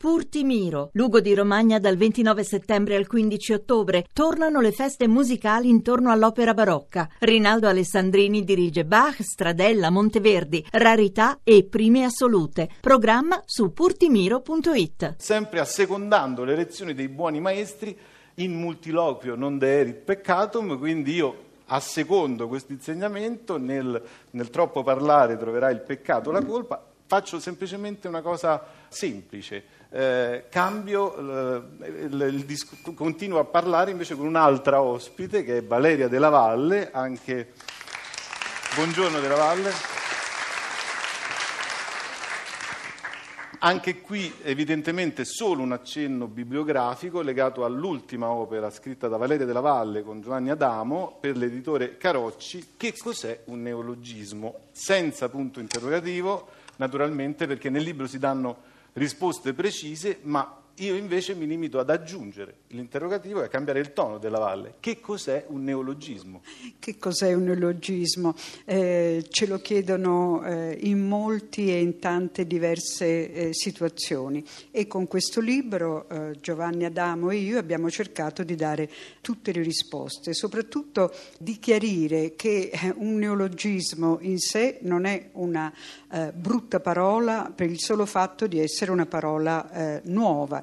Purtimiro, Lugo di Romagna dal 29 settembre al 15 ottobre. Tornano le feste musicali intorno all'opera barocca. Rinaldo Alessandrini dirige Bach, Stradella, Monteverdi, Rarità e Prime Assolute. Programma su purtimiro.it. Sempre assecondando le lezioni dei buoni maestri, in multiloquio non deerit peccatum, quindi io assecondo questo insegnamento, nel, nel troppo parlare troverai il peccato, la colpa, faccio semplicemente una cosa semplice eh, cambio, eh, il, il disco, continuo a parlare invece con un'altra ospite che è Valeria Della Valle, anche... Buongiorno Della Valle. Anche qui evidentemente solo un accenno bibliografico legato all'ultima opera scritta da Valeria Della Valle con Giovanni Adamo per l'editore Carocci, Che cos'è un neologismo? Senza punto interrogativo, naturalmente, perché nel libro si danno risposte precise, ma io invece mi limito ad aggiungere l'interrogativo e a cambiare il tono della valle. Che cos'è un neologismo? Che cos'è un neologismo? Eh, ce lo chiedono eh, in molti e in tante diverse eh, situazioni e con questo libro eh, Giovanni Adamo e io abbiamo cercato di dare tutte le risposte, soprattutto di chiarire che eh, un neologismo in sé non è una eh, brutta parola per il solo fatto di essere una parola nuova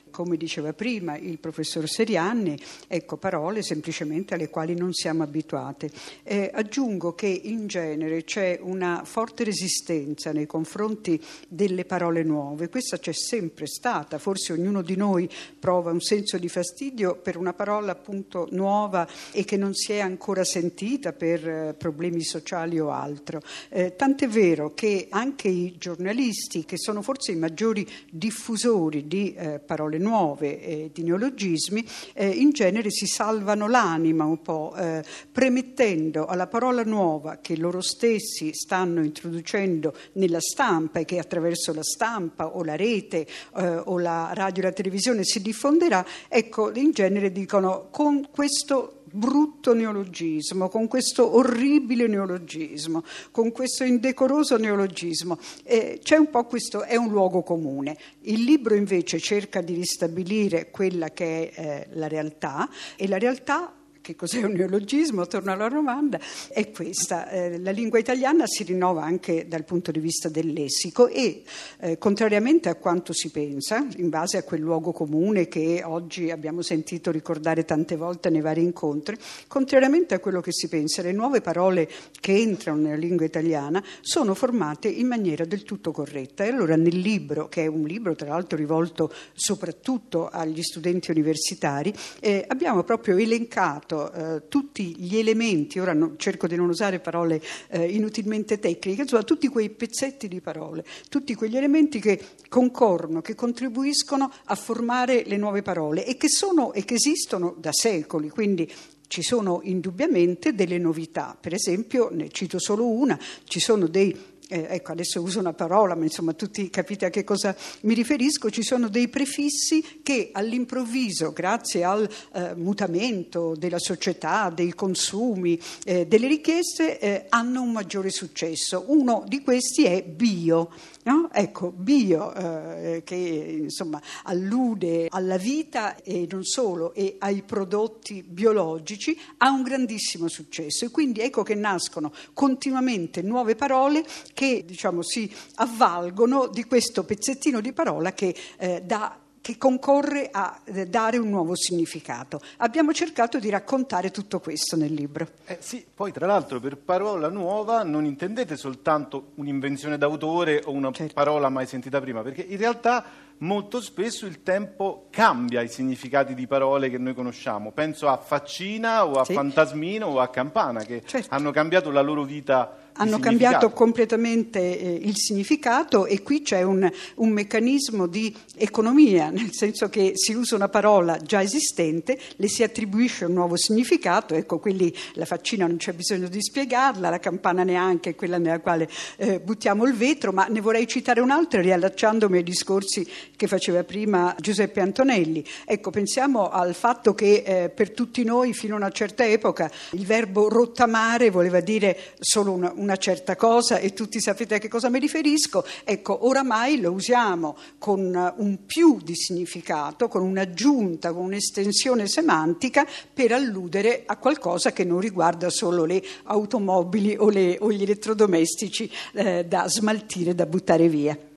come diceva prima il professor Serianni, ecco parole semplicemente alle quali non siamo abituate. Eh, aggiungo che in genere c'è una forte resistenza nei confronti delle parole nuove, questa c'è sempre stata, forse ognuno di noi prova un senso di fastidio per una parola appunto nuova e che non si è ancora sentita per eh, problemi sociali o altro. Eh, tant'è vero che anche i giornalisti, che sono forse i maggiori diffusori di eh, parole nuove eh, di neologismi, eh, in genere si salvano l'anima un po', eh, premettendo alla parola nuova che loro stessi stanno introducendo nella stampa e che attraverso la stampa o la rete eh, o la radio e la televisione si diffonderà, ecco, in genere dicono con questo brutto neologismo, con questo orribile neologismo, con questo indecoroso neologismo. Eh, c'è un po' questo, è un luogo comune. Il libro invece cerca di ristabilire quella che è eh, la realtà e la realtà che cos'è un neologismo, torno alla domanda, è questa. Eh, la lingua italiana si rinnova anche dal punto di vista del lessico e, eh, contrariamente a quanto si pensa, in base a quel luogo comune che oggi abbiamo sentito ricordare tante volte nei vari incontri, contrariamente a quello che si pensa, le nuove parole che entrano nella lingua italiana sono formate in maniera del tutto corretta. E allora nel libro, che è un libro tra l'altro rivolto soprattutto agli studenti universitari, eh, abbiamo proprio elencato dato eh, tutti gli elementi, ora no, cerco di non usare parole eh, inutilmente tecniche, insomma tutti quei pezzetti di parole, tutti quegli elementi che concorrono, che contribuiscono a formare le nuove parole e che sono e che esistono da secoli, quindi ci sono indubbiamente delle novità, per esempio, ne cito solo una, ci sono dei eh, ecco adesso uso una parola, ma insomma tutti capite a che cosa mi riferisco, ci sono dei prefissi che all'improvviso, grazie al eh, mutamento della società, dei consumi, eh, delle richieste, eh, hanno un maggiore successo. Uno di questi è bio. No? Ecco, bio, eh, che insomma allude alla vita e non solo, e ai prodotti biologici, ha un grandissimo successo. E quindi ecco che nascono continuamente nuove parole che diciamo, si avvalgono di questo pezzettino di parola che eh, dà che concorre a eh, dare un nuovo significato. Abbiamo cercato di raccontare tutto questo nel libro. Eh sì, poi tra l'altro per parola nuova non intendete soltanto un'invenzione d'autore o una certo. parola mai sentita prima, perché in realtà molto spesso il tempo cambia i significati di parole che noi conosciamo. Penso a faccina o a sì. fantasmino o a campana che certo. hanno cambiato la loro vita hanno cambiato completamente eh, il significato e qui c'è un, un, meccanismo di economia, nel senso che si usa una parola già esistente, le si attribuisce un nuovo significato, ecco, quelli, la faccina non c'è bisogno di spiegarla, la campana neanche, quella nella quale eh, buttiamo il vetro, ma ne vorrei citare un'altra riallacciandomi ai discorsi che faceva prima Giuseppe Antonelli. Ecco, pensiamo al fatto che eh, per tutti noi fino a una certa epoca il verbo rottamare voleva dire solo una, una certa cosa e tutti sapete a che cosa mi riferisco, ecco, oramai lo usiamo con un più di significato, con un'aggiunta, con un'estensione semantica per alludere a qualcosa che non riguarda solo le automobili o, le, o gli elettrodomestici eh, da smaltire, da buttare via.